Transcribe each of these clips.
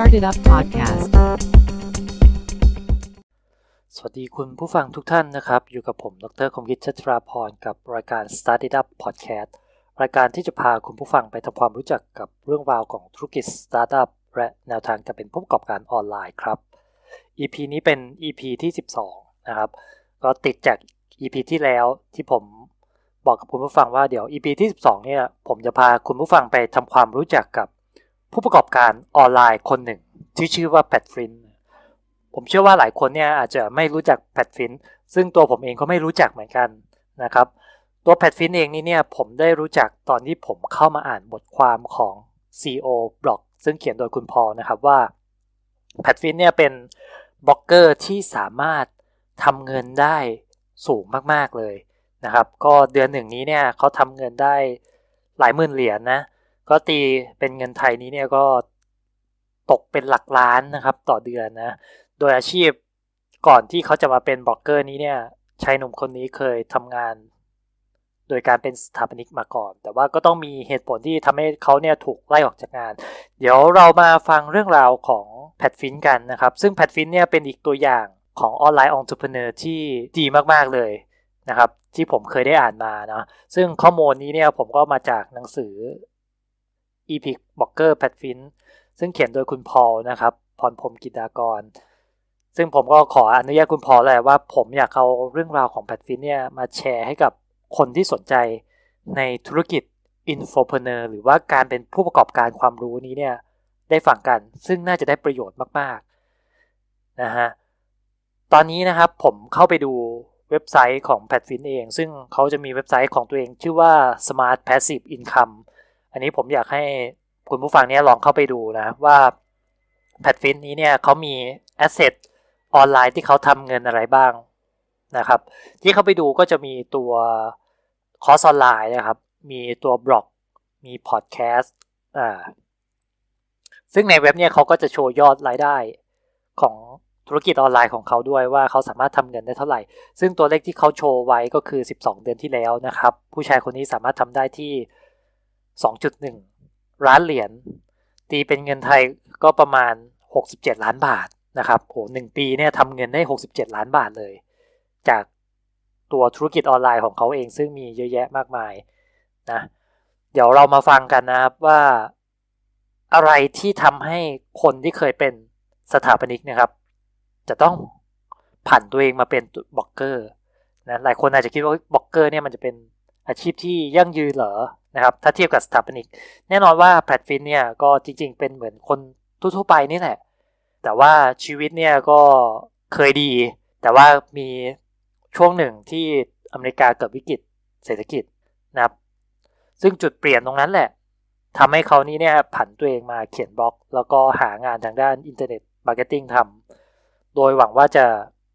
Started Up Podcast สวัสดีคุณผู้ฟังทุกท่านนะครับ อยู่กับผมดรคมกิจชตราพรกับรายการ Started Up Podcast รายการที่จะพาคุณผู้ฟังไปทำความรู้จักกับเรื่องราวของธุรกิจ Startup และแนวทางการเป็นผู้ประกอบการออนไลน์ครับ EP นี้เป็น EP ที่ 12 นะครับ ก็ติดจาก EP ที่แล้วที่ผมบอกกับคุณผู้ฟังว่าเดี๋ยว EP ที่ 12 เนี่ยผมจะพาคุณผู้ฟังไปทำความรู้จักกับ ผู้ประกอบการออนไลน์คนหนึ่งที่ชื่อว่า Pat Flynn ผมเชื่อว่าหลายคนเนี่ยอาจจะไม่รู้จัก Pat Flynn ซึ่งตัวผมเองก็ไม่รู้จักเหมือนกันนะครับ ตัว Pat Flynn เองนี่เนี่ยผมได้รู้จักตอนที่ผมเข้ามาอ่านบทความของ CEO บล็อกซึ่งเขียนโดยคุณพอลนะครับว่า Pat Flynn เนี่ยเป็นบล็อกเกอร์ที่สามารถทำเงินได้สูงมากๆเลยนะครับ ก็เดือนหนึ่งนี้เนี่ยเขาทำเงินได้หลายหมื่นเหรียญนะ ก็ตีเป็นเงินไทยนี้เนี่ยก็ตกเป็นหลักล้านนะครับต่อเดือนนะ โดยอาชีพก่อนที่เขาจะมาเป็นบล็อกเกอร์นี้เนี่ยชายหนุ่มคนนี้เคยทำงาน โดยการเป็นสถาปนิกมาก่อน แต่ว่าก็ต้องมีเหตุผลที่ทำให้เขาเนี่ยถูกไล่ออกจากงาน เดี๋ยวเรามาฟังเรื่องราวของ Pat Flynn กันนะครับ ซึ่ง Pat Flynn เนี่ยเป็นอีกตัวอย่างของ online entrepreneur ที่ดีมาก ๆ เลยนะครับ ที่ผมเคยได้อ่านมานะซึ่งข้อมูลนี้เนี่ยผมก็มาจากหนังสือ Epic Blogger Pat Flynn ซึ่งเขียนโดยคุณพอลนะครับ พรพรมกิจดากร ซึ่งผมก็ขออนุญาตคุณพอลเลยว่าผมอยากเอาเรื่องราวของ Pat Flynn เนี่ยมาแชร์ให้กับคนที่สนใจในธุรกิจ infopreneur หรือว่าการเป็นผู้ประกอบการความรู้นี้เนี่ยได้ฟังกัน ซึ่งน่าจะได้ประโยชน์มากๆนะฮะตอนนี้นะครับผมเข้าไปดูเว็บไซต์ของ Pat Flynn เอง ซึ่งเขาจะมีเว็บไซต์ของตัวเองชื่อว่า Smart Passive Income อันนี้ผมอยากให้คุณผู้ฟังเนี่ยลองเข้าไปดูนะว่า Pat Flynn นี้เนี่ยเขามี asset online ที่เขาทำเงินอะไรบ้างนะครับ ที่เข้าไปดูก็จะมีตัวคอร์สออนไลน์นะครับ มีตัวบล็อก มีพอดแคสต์อ่าซึ่งในเว็บเนี่ยเขาก็จะโชว์ยอดรายได้ของธุรกิจออนไลน์ของเขาด้วยว่าเขาสามารถทำเงินได้เท่าไหร่ ซึ่งตัวเลขที่เขาโชว์ไว้ก็คือ 12 เดือนที่แล้วนะครับ ผู้ชายคนนี้สามารถทำได้ที่ 2.1 ล้านเหรียญตีเป็นเงินไทยก็ประมาณ 67 ล้านบาทนะครับโหหนึ่งปีเนี่ยทำเงินได้ 67 ล้านบาทเลย จากตัวธุรกิจออนไลน์ของเขาเองซึ่งมีเยอะแยะมากมายนะเดี๋ยวเรามาฟังกันนะครับว่าอะไรที่ทำให้คนที่เคยเป็นสถาปนิกนะครับ จะต้องผันตัวเองมาเป็นบล็อกเกอร์นะหลายคนอาจจะคิดว่าบล็อกเกอร์เนี่ยมันจะเป็น อาชีพที่ยั่งยืนเหรอนะครับถ้าเทียบกับสถาปนิก แน่นอนว่าแพทฟินเนี่ยก็จริงๆ เป็นเหมือนคนทั่วๆไปนี่แหละ แต่ว่าชีวิตเนี่ยก็เคยดี แต่ว่ามีช่วงหนึ่งที่อเมริกาเกิดวิกฤตเศรษฐกิจนะครับ ซึ่งจุดเปลี่ยนตรงนั้นแหละทำให้เขานี้เนี่ยผันตัวเองมาเขียนบล็อก แล้วก็หางานทางด้าน internet marketing ทำโดยหวังว่าจะ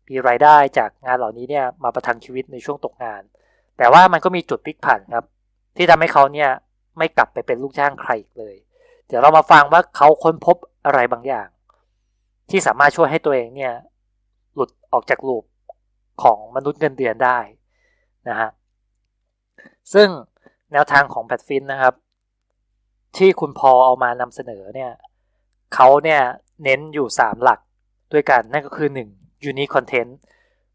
มีรายได้จากงานเหล่านี้เนี่ยมาประทังชีวิตในช่วงตกงาน แต่ว่ามันก็มีจุดพลิกผันครับ ที่ทำให้เขาเนี่ยไม่กลับไปเป็นลูกจ้างใครอีกเลย เดี๋ยวเรามาฟังว่าเขาค้นพบอะไรบางอย่าง ที่สามารถช่วยให้ตัวเองเนี่ยหลุดออกจากลูปของมนุษย์เงินเดือนได้นะฮะซึ่งแนวทางของแพทฟินนะครับ ที่คุณพอเอามานำเสนอเนี่ยเขาเนี่ยเน้นอยู่ 3 หลักด้วยกันนั่นก็คือ 1. unique content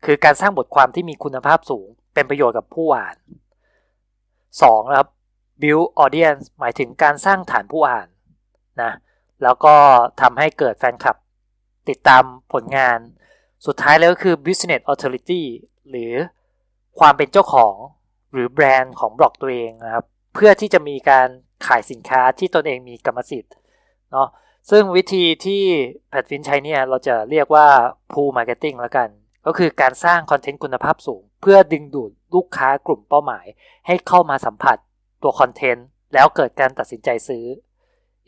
คือการสร้างบทความที่มีคุณภาพสูง เป็นประโยชน์กับผู้อ่าน 2. นะครับ build audience หมายถึงการสร้างฐานผู้อ่านนะแล้วก็ทำให้เกิดแฟนคลับ ติดตามผลงาน สุดท้ายแล้วก็คือ business authority หรือความเป็นเจ้าของหรือแบรนด์ของบล็อกตัวเองนะครับ เพื่อที่จะมีการขายสินค้าที่ตนเองมีกรรมสิทธิ์เนาะซึ่งวิธีที่แพทฟินใช้เนี่ยเราจะเรียกว่า pool marketing แล้วกัน ก็คือการสร้างคอนเทนต์คุณภาพสูง เพื่อดึงดูดลูกค้ากลุ่มเป้าหมาย ให้เข้ามาสัมผัสตัวคอนเทนต์แล้วเกิดการตัดสินใจซื้อ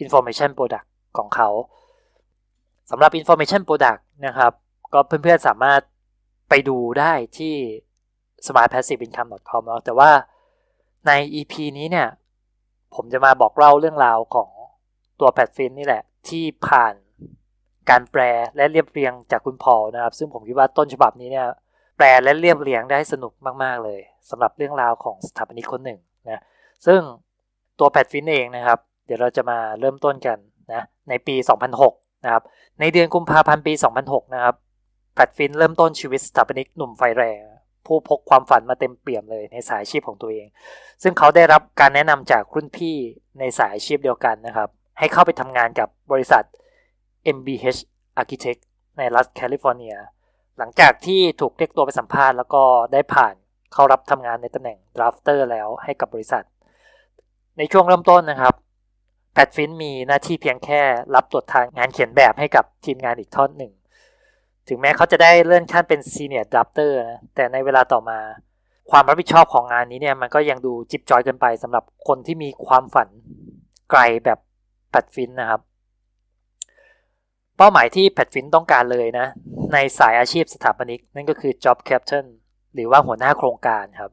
information product ของเขาสำหรับ information product นะครับ ก็เพื่อนๆสามารถไปดูได้ที่ smartpassiveincome.com แล้วแต่ว่าใน EP นี้เนี่ย ผมจะมาบอกเล่าเรื่องราวของตัวแพทฟินนี่แหละ ที่ผ่าน การแปลและเรียบเรียงจากคุณพอนะครับ ซึ่งผมคิดว่าต้นฉบับนี้เนี่ยแปลและเรียบเรียงได้สนุกมาก ๆ เลยสำหรับเรื่องราวของสถาปนิกคนหนึ่งนะซึ่งตัวแพทฟินเองนะครับ เดี๋ยวเราจะมาเริ่มต้นกันนะในปี 2006 นะครับ ในเดือนกุมภาพันธ์ปี 2006 นะครับแพทฟินเริ่มต้นชีวิตสถาปนิกหนุ่มไฟแรงผู้พกความฝันมาเต็มเปี่ยมเลยในสายอาชีพของตัวเอง ซึ่งเขาได้รับการแนะนำจากรุ่นพี่ในสายอาชีพเดียวกันนะครับ ให้เข้าไปทำงานกับบริษัท MBH Architect ในรัฐแคลิฟอร์เนีย หลังจากที่ถูกเรียกตัวไปสัมภาษณ์แล้วก็ได้ผ่านเข้ารับทำงานในตำแหน่ง drafter แล้วให้กับบริษัท ในช่วงเริ่มต้นนะครับแพทฟินมีหน้าที่เพียงแค่รับตรวจทานงานเขียนแบบให้กับทีมงานอีกทอนหนึ่ง ถึงแม้เขาจะได้เลื่อนขั้นเป็น senior drafter นะแต่ในเวลาต่อมา ความรับผิดชอบของงานนี้เนี่ยมันก็ยังดูจิบจอยเกินไปสำหรับคนที่มีความฝันไกลแบบแพทฟินนะครับ เป้าหมายที่แพทฟินต้องการเลยนะ ในสายอาชีพสถาปนิก นั่นก็คือ job captain หรือว่าหัวหน้าโครงการครับ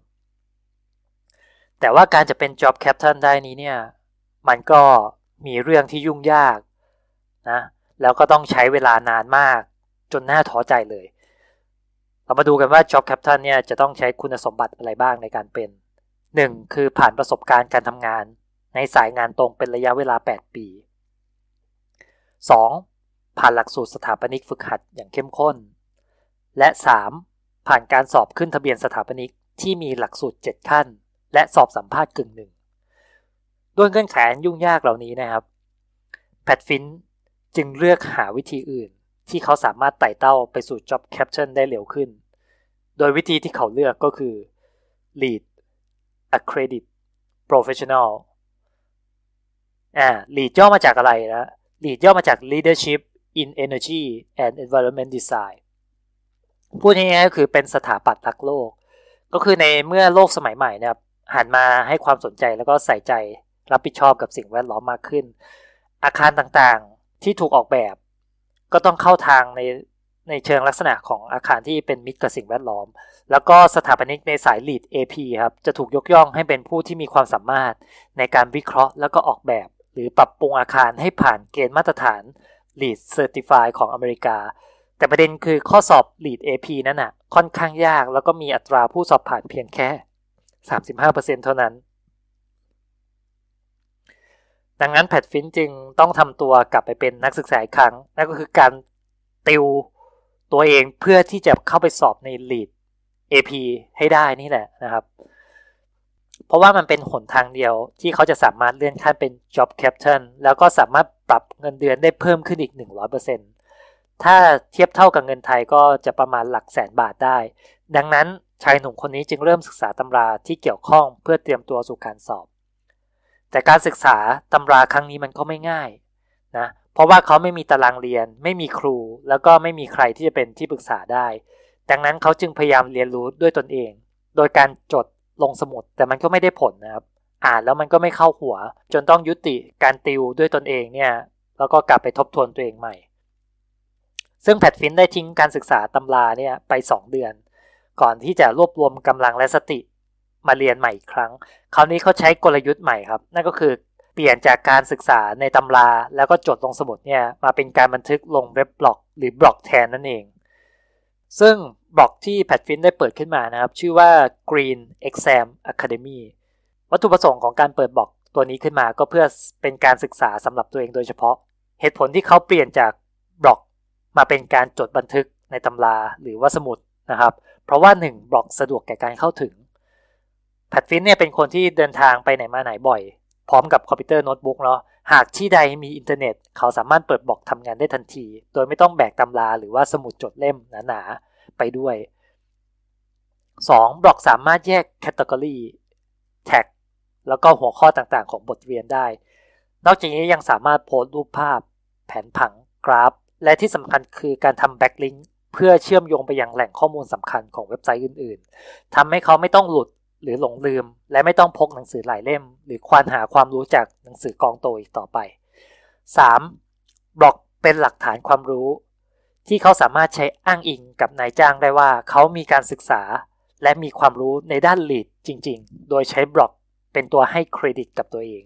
แต่ว่าการจะเป็น job captain ได้นี้เนี่ย มันก็มีเรื่องที่ยุ่งยากนะแล้วก็ต้องใช้เวลานานมาก จนน่าท้อใจเลย เรามาดูกันว่า job captain เนี่ยจะต้องใช้คุณสมบัติอะไรบ้างในการเป็น 1. คือผ่านประสบการณ์การทำงาน ในสายงานตรงเป็นระยะเวลา 8 ปี 2. ผ่านหลักสูตรสถาปนิกฝึกหัดอย่างเข้มข้น และ 3. ผ่านการสอบขึ้นทะเบียนสถาปนิกที่มีหลักสูตร 7 ขั้น และสอบสัมภาษณ์กึ่งหนึ่งด้วยเงื่อนไขยุ่งยากเหล่านี้นะครับ แพทฟินจึงเลือกหาวิธีอื่น ที่เขาสามารถไต่เต้าไปสู่ job caption ได้เร็วขึ้น โดยวิธีที่เขาเลือกก็คือ lead accredit professional อ่า lead ย่อมาจากอะไรนะ lead ย่อมาจาก leadership in energy and environment design พูดง่ายๆก็คือเป็นสถาปัตย์รักโลก ก็คือในเมื่อโลกสมัยใหม่นะครับหันมาให้ความสนใจแล้วก็ใส่ใจรับผิดชอบกับสิ่งแวดล้อมมากขึ้น อาคารต่างๆที่ถูกออกแบบ ก็ต้องเข้าทางในในเชิงลักษณะของอาคารที่เป็นมิตรกับสิ่งแวดล้อม แล้วก็สถาปนิกในสาย Lead AP ครับ จะถูกยกย่องให้เป็นผู้ที่มีความสามารถในการวิเคราะห์ แล้วก็ออกแบบ หรือปรับปรุงอาคารให้ผ่านเกณฑ์มาตรฐาน Lead Certify ของอเมริกา แต่ประเด็นคือข้อสอบ Lead AP นั้นนะ่ะค่อนข้างยากแล้วก็มีอัตราผู้สอบผ่านเพียงแค่ 35%เท่านั้น ดังนั้นแพทฟินจึงต้องทำตัวกลับไปเป็นนักศึกษาอีกครั้ง นั่นก็คือการติวตัวเองเพื่อที่จะเข้าไปสอบใน Lead AP ให้ได้นี่แหละนะครับ เพราะว่ามันเป็นหนทางเดียวที่เขาจะสามารถเลื่อนขั้นเป็น Job Captain แล้วก็สามารถปรับเงินเดือนได้เพิ่มขึ้นอีก 100%ถ้าเทียบเท่ากับเงินไทยก็จะประมาณหลักแสนบาทได้ ดังนั้นชายหนุ่มคนนี้จึงเริ่มศึกษาตำราที่เกี่ยวข้องเพื่อเตรียมตัวสู่การสอบ แต่การศึกษาตำราครั้งนี้มันก็ไม่ง่ายนะเพราะว่าเขาไม่มีตารางเรียน ไม่มีครู แล้วก็ไม่มีใครที่จะเป็นที่ปรึกษาได้ ดังนั้นเขาจึงพยายามเรียนรู้ด้วยตนเอง โดยการจด ลงสมุด แต่มันก็ไม่ได้ผลนะครับ อ่านแล้วมันก็ไม่เข้าหัว จนต้องยุติการติวด้วยตนเองเนี่ย แล้วก็กลับไปทบทวนตัวเองใหม่ ซึ่งแพทฟินได้ทิ้งการศึกษาตำราเนี่ยไป 2 เดือน ก่อนที่จะรวบรวมกำลังและสติมาเรียนใหม่อีกครั้ง คราวนี้เขาใช้กลยุทธ์ใหม่ครับ นั่นก็คือเปลี่ยนจากการศึกษาในตำราแล้วก็จดลงสมุดเนี่ยมาเป็นการบันทึกลงเว็บบล็อก หรือบล็อกแทนนั่นเอง ซึ่งบล็อกที่แพทฟินได้เปิดขึ้นมานะครับ ชื่อว่า Green Exam Academy วัตถุประสงค์ของการเปิดบล็อกตัวนี้ขึ้นมาก็เพื่อเป็นการศึกษาสำหรับตัวเองโดยเฉพาะ เหตุผลที่เขาเปลี่ยนจากบล็อกมาเป็นการจดบันทึกในตำราหรือว่าสมุดนะครับ เพราะว่า 1 บล็อกสะดวกแก่การเข้าถึงแพทฟินเนี่ยเป็นคนที่เดินทางไปไหนมาไหนบ่อย พร้อมกับคอมพิวเตอร์โน้ตบุ๊กเนาะ หากที่ใดมีอินเทอร์เน็ต เขาสามารถเปิดบล็อกทำงานได้ทันที โดยไม่ต้องแบกตำราหรือว่าสมุดจดเล่มหนาๆ ไปด้วย 2. บล็อกสามารถแยก category tag แล้วก็หัวข้อต่างๆ ของบทเรียนได้ นอกจากนี้ยังสามารถโพสต์รูปภาพ แผนผังกราฟ และที่สำคัญคือการทำ backlink เพื่อเชื่อมโยงไปยังแหล่งข้อมูลสำคัญของเว็บไซต์อื่นๆทำให้เขาไม่ต้องหลุด หรือหลงลืม และไม่ต้องพกหนังสือหลายเล่ม หรือควานหาความรู้จากหนังสือกองโตอีกต่อไป 3. บล็อกเป็นหลักฐานความรู้ ที่เขาสามารถใช้อ้างอิงกับนายจ้างได้ว่า เขามีการศึกษา และมีความรู้ในด้านลีดจริง ๆ โดยใช้บล็อกเป็นตัวให้เครดิตกับตัวเอง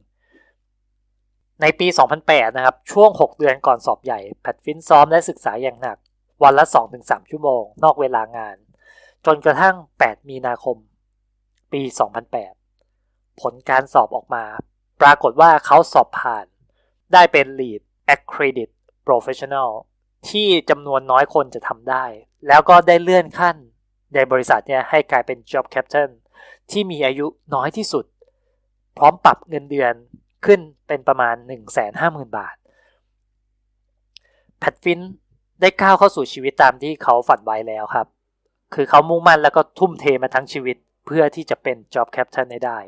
ในปี 2008 นะครับ ช่วง 6 เดือนก่อนสอบใหญ่แพทฟินซ้อมและศึกษาอย่างหนัก วันละ 2-3 ชั่วโมง นอกเวลางาน จนกระทั่ง 8 มีนาคม ปี 2008 ผลการสอบออกมา ปรากฏว่าเขาสอบผ่าน ได้เป็น Lead Accredit professional ที่จำนวนน้อยคนจะทำได้ แล้วก็ได้เลื่อนขั้นในบริษัทเนี่ยให้กลายเป็น job captain ที่มีอายุน้อยที่สุด พร้อมปรับเงินเดือนขึ้นเป็นประมาณ 150,000 บาทแพทฟินได้ก้าวเข้าสู่ชีวิตตามที่เขาฝันไว้แล้วครับ คือเขามุ่งมั่นแล้วก็ทุ่มเทมาทั้งชีวิต เพื่อที่จะเป็น job captain ได้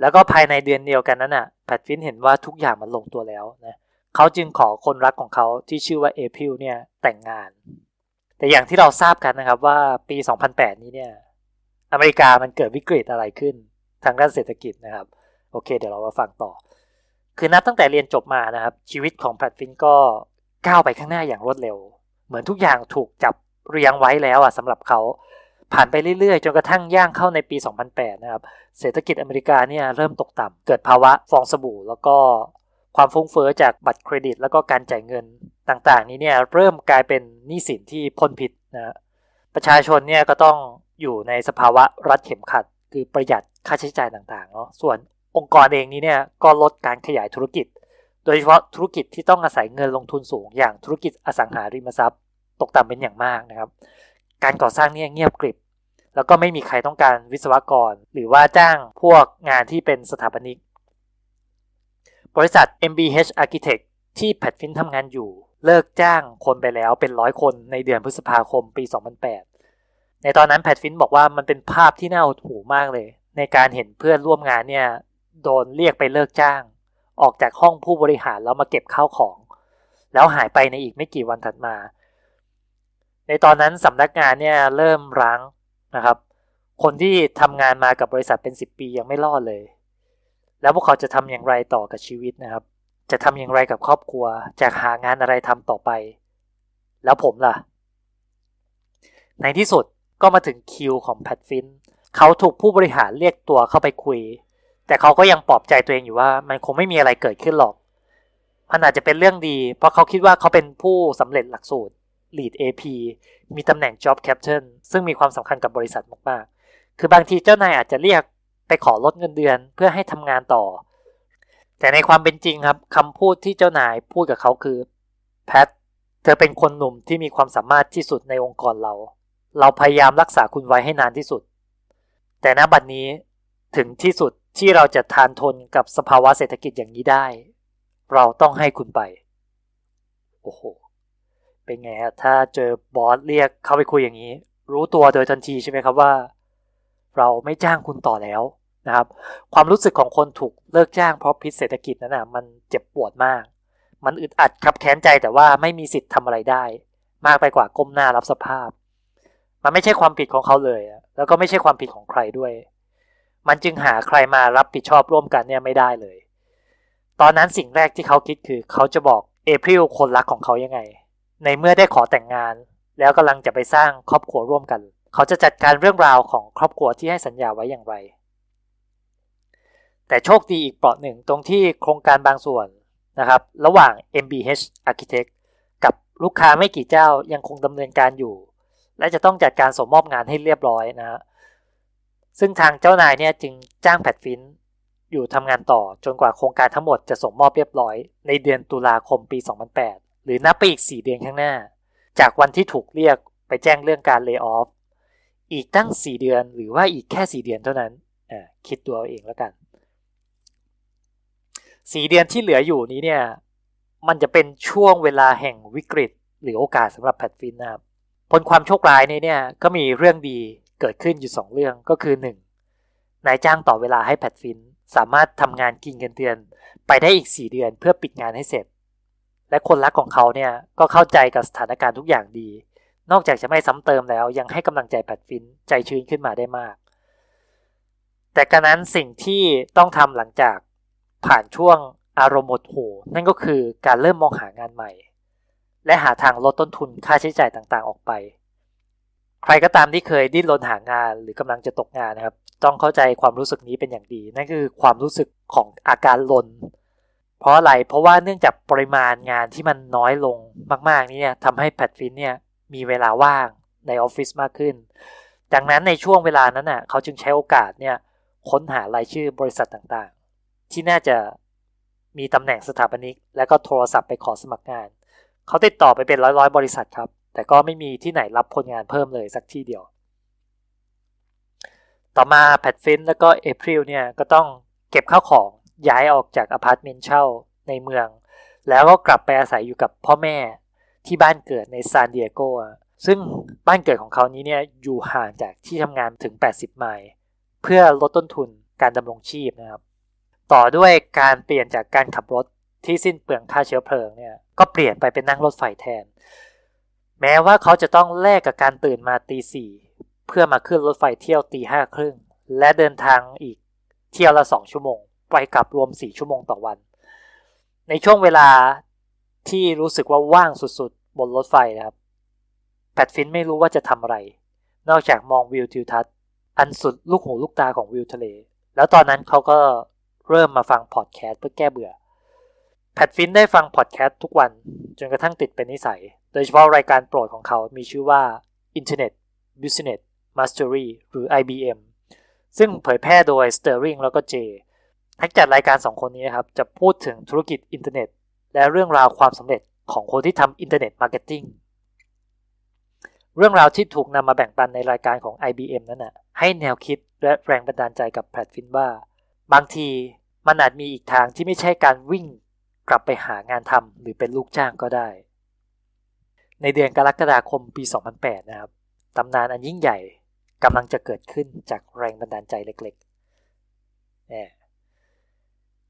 แล้วก็ภายในเดือนเดียวกันนั้นน่ะแพทฟินเห็นว่าทุกอย่างมันลงตัวแล้วนะเขาจึงขอคนรักของเขาที่ชื่อว่าเอพริลเนี่ยแต่งงาน แต่อย่างที่เราทราบกันนะครับว่าปี 2008 นี้เนี่ยอเมริกามันเกิดวิกฤตอะไรขึ้นทางด้านเศรษฐกิจนะครับ โอเค เดี๋ยวเรามาฟังต่อ คือนับตั้งแต่เรียนจบมานะครับ ชีวิตของแพทฟินก็ก้าวไปข้างหน้าอย่างรวดเร็ว เหมือนทุกอย่างถูกจับเรียงไว้แล้วอะสำหรับเขา ผ่านไปเรื่อยๆ จนกระทั่งย่างเข้าในปี 2008 นะครับ เศรษฐกิจอเมริกาเนี่ยเริ่มตกต่ำ เกิดภาวะฟองสบู่ แล้วก็ความฟุ้งเฟอ้อจากบัตรเครดิต แล้วก็การจ่ายเงินต่างๆ นี้เนี่ยเริ่มกลายเป็นหนี้สินที่พ่นพิษนะประชาชนเนี่ยก็ต้องอยู่ในสภาวะรัดเข็มขัด คือประหยัดค่าใช้จ่ายต่างๆเนาะ ส่วนองค์กรเองนี้เนี่ยก็ลดการขยายธุรกิจ โดยเฉพาะธุรกิจที่ต้องอาศัยเงินลงทุนสูง อย่างธุรกิจอสังหาริมทรัพย์ ตกต่ำเป็นอย่างมากนะครับ การก่อสร้างเนี่ยเงียบกริบ แล้วก็ไม่มีใครต้องการวิศวกร หรือว่าจ้างพวกงานที่เป็นสถาปนิก บริษัท MBH Architect ที่แพทฟินทำงานอยู่ เลิกจ้างคนไปแล้วเป็นร้อยคนในเดือนพฤษภาคมปี 2008 ในตอนนั้นแพทฟินบอกว่ามันเป็นภาพที่น่าหดหู่มากเลย ในการเห็นเพื่อนร่วมงานเนี่ยโดนเรียกไปเลิกจ้าง ออกจากห้องผู้บริหารแล้วมาเก็บข้าวของ แล้วหายไปในอีกไม่กี่วันถัดมา ในตอนนั้นสำนักงานเนี่ยเริ่มร้าง นะครับ คนที่ทำงานมากับบริษัทเป็น 10 ปียังไม่รอดเลย แล้วพวกเขาจะทำอย่างไรต่อกับชีวิตนะครับ จะทำอย่างไรกับครอบครัว จะหางานอะไรทำต่อไป แล้วผมล่ะ ในที่สุดก็มาถึงคิวของแพทฟินเขาถูกผู้บริหารเรียกตัวเข้าไปคุย แต่เขาก็ยังปลอบใจตัวเองอยู่ว่า มันคงไม่มีอะไรเกิดขึ้นหรอกมันอาจจะเป็นเรื่องดี เพราะเขาคิดว่าเขาเป็นผู้สำเร็จหลักสูตร Lead AP มีตำแหน่ง Job Captain ซึ่งมีความสำคัญกับบริษัทมากๆ คือบางทีเจ้านายอาจจะเรียกไปขอลดเงินเดือนเพื่อให้ทำงานต่อ แต่ในความเป็นจริงครับคำพูดที่เจ้านายพูดกับเขาคือแพทเธอเป็นคนหนุ่มที่มีความสามารถที่สุดในองค์กรเรา เราพยายามรักษาคุณไว้ให้นานที่สุด แต่ณบัดนนี้ถึงที่สุดที่เราจะทานทนกับสภาวะเศรษฐกิจอย่างนี้ได้ เราต้องให้คุณไป โอ้โห เป็นไงฮะถ้าเจอบอสเรียกเข้าไปคุยอย่างนี้ รู้ตัวโดยทันทีใช่ไหมครับว่า เราไม่จ้างคุณต่อแล้วนะครับ ความรู้สึกของคนถูกเลิกจ้างเพราะพิษเศรษฐกิจนั้นนะมันเจ็บปวดมาก มันอึดอัดครับแค้นใจแต่ว่าไม่มีสิทธิ์ทำอะไรได้ มากไปกว่าก้มหน้ารับสภาพ มันไม่ใช่ความผิดของเขาเลย แล้วก็ไม่ใช่ความผิดของใครด้วย มันจึงหาใครมารับผิดชอบร่วมกันเนี่ยไม่ได้เลย ตอนนั้นสิ่งแรกที่เขาคิดคือ เขาจะบอกเอพริลคนรักของเขายังไง ในเมื่อได้ขอแต่งงาน แล้วกำลังจะไปสร้างครอบครัวร่วมกัน เขาจะจัดการเรื่องราวของครอบครัวที่ให้สัญญาไว้อย่างไร แต่โชคดีอีกเปราะหนึ่งตรงที่โครงการบางส่วนนะครับ ระหว่าง MBH Architect กับลูกค้าไม่กี่เจ้ายังคงดำเนินการอยู่ และจะต้องจัดการส่งมอบงานให้เรียบร้อยนะฮะซึ่งทางเจ้านายเนี่ยจึงจ้างแพทฟินอยู่ทำงานต่อจนกว่าโครงการทั้งหมดจะส่งมอบเรียบร้อย ในเดือนตุลาคมปี 2008 หรือนับไปอีก 4 เดือนข้างหน้า จากวันที่ถูกเรียกไปแจ้งเรื่องการเลิกออฟอีกตั้ง 4 เดือนหรือว่าอีกแค่ 4 เดือนเท่านั้นคิดตัวเองแล้วกัน 4 เดือนที่เหลืออยู่นี้เนี่ยมันจะเป็นช่วงเวลาแห่งวิกฤต หรือโอกาสสำหรับแพทฟินนะครับผลความโชคร้ายในเนี่ยก็มีเรื่องดีเกิดขึ้นอยู่ 2 เรื่องก็คือ 1. นายจ้างต่อเวลาให้แพทฟิน สามารถทำงานกินเงินเดือน ไปได้อีก 4 เดือนเพื่อปิดงานให้เสร็จ และคนรักของเขาเนี่ยก็เข้าใจกับสถานการณ์ทุกอย่างดี นอกจากจะไม่ซ้ำเติมแล้ว ยังให้กำลังใจแพทฟินใจชื้นขึ้นมาได้มาก แต่การนั้นสิ่งที่ต้องทำหลังจากผ่านช่วงอารมณ์หมดหูนั่นก็คือการเริ่มมองหางานใหม่ และหาทางลดต้นทุนค่าใช้จ่ายต่างๆออกไป ใครก็ตามที่เคยดิ้นรนหางานหรือกำลังจะตกงานนะครับ ต้องเข้าใจความรู้สึกนี้เป็นอย่างดี นั่นคือความรู้สึกของอาการลน เพราะอะไรเพราะว่าเนื่องจากปริมาณงานที่มันน้อยลงมาก ๆ นี่เนี่ยทำให้แพทฟินเนี่ยมีเวลาว่างในออฟฟิศมากขึ้นดังนั้นในช่วงเวลานั้นน่ะเขาจึงใช้โอกาสเนี่ยค้นหารายชื่อบริษัทต่างๆ ที่น่าจะมีตำแหน่งสถาปนิก และก็โทรศัพท์ไปขอสมัครงาน เขาติดต่อไปเป็นร้อยร้อยบริษัทครับ แต่ก็ไม่มีที่ไหนรับคนงานเพิ่มเลยสักที่เดียว ต่อมาแพทฟินแล้วก็เอพริลเนี่ยก็ต้องเก็บข้าวของ ย้ายออกจากอพาร์ตเมนต์เช่าในเมือง แล้วก็กลับไปอาศัยอยู่กับพ่อแม่ที่บ้านเกิดในซานดิเอโกซึ่งบ้านเกิดของเขานี้เนี่ยอยู่ห่างจากที่ทำงานถึง 80 ไมล์เพื่อลดต้นทุนการดำรงชีพนะครับ ต่อด้วยการเปลี่ยนจากการขับรถที่สิ้นเปลืองค่าเชื้อเพลิงเนี่ยก็เปลี่ยนไปเป็นนั่งรถไฟแทน แม้ว่าเขาจะต้องแลกกับการตื่นมาตีสี่เพื่อมาขึ้นรถไฟเที่ยวตีห้าครึ่งและเดินทางอีกเที่ยวละสองชั่วโมง ไปกลับรวมสี่ชั่วโมงต่อวัน ในช่วงเวลาที่รู้สึกว่าว่างสุดๆ บนรถไฟนะครับแพทฟินไม่รู้ว่าจะทำอะไร นอกจากมองวิวทิวทัศน์ อันสุดลูกหูลูกตาของวิวทะเล แล้วตอนนั้นเขาก็เริ่มมาฟังพอดแคสต์เพื่อแก้เบื่อแพทฟินได้ฟังพอดแคสต์ทุกวันจนกระทั่งติดเป็นนิสัย โดยเฉพาะรายการโปรดของเขา มีชื่อว่า Internet Business Mastery หรือ IBM ซึ่งเผยแพร่โดย Sterling แล้วก็ J นักจัดรายการสองคนนี้นะครับ จะพูดถึงธุรกิจอินเทอร์เน็ต และเรื่องราวความสำเร็จของคนที่ทำ internet marketing เรื่องราวที่ถูกนำมาแบ่งปันในรายการของ IBM นั้นนะให้แนวคิดและแรงบันดาลใจกับแพทฟินว่า บางทีมันอาจมีอีกทางที่ไม่ใช่การวิ่งกลับไปหางานทำหรือเป็นลูกจ้างก็ได้ ในเดือนกรกฎาคมปี 2008 นะครับตำนานอันยิ่งใหญ่กำลังจะเกิดขึ้นจากแรงบันดาลใจเล็กๆ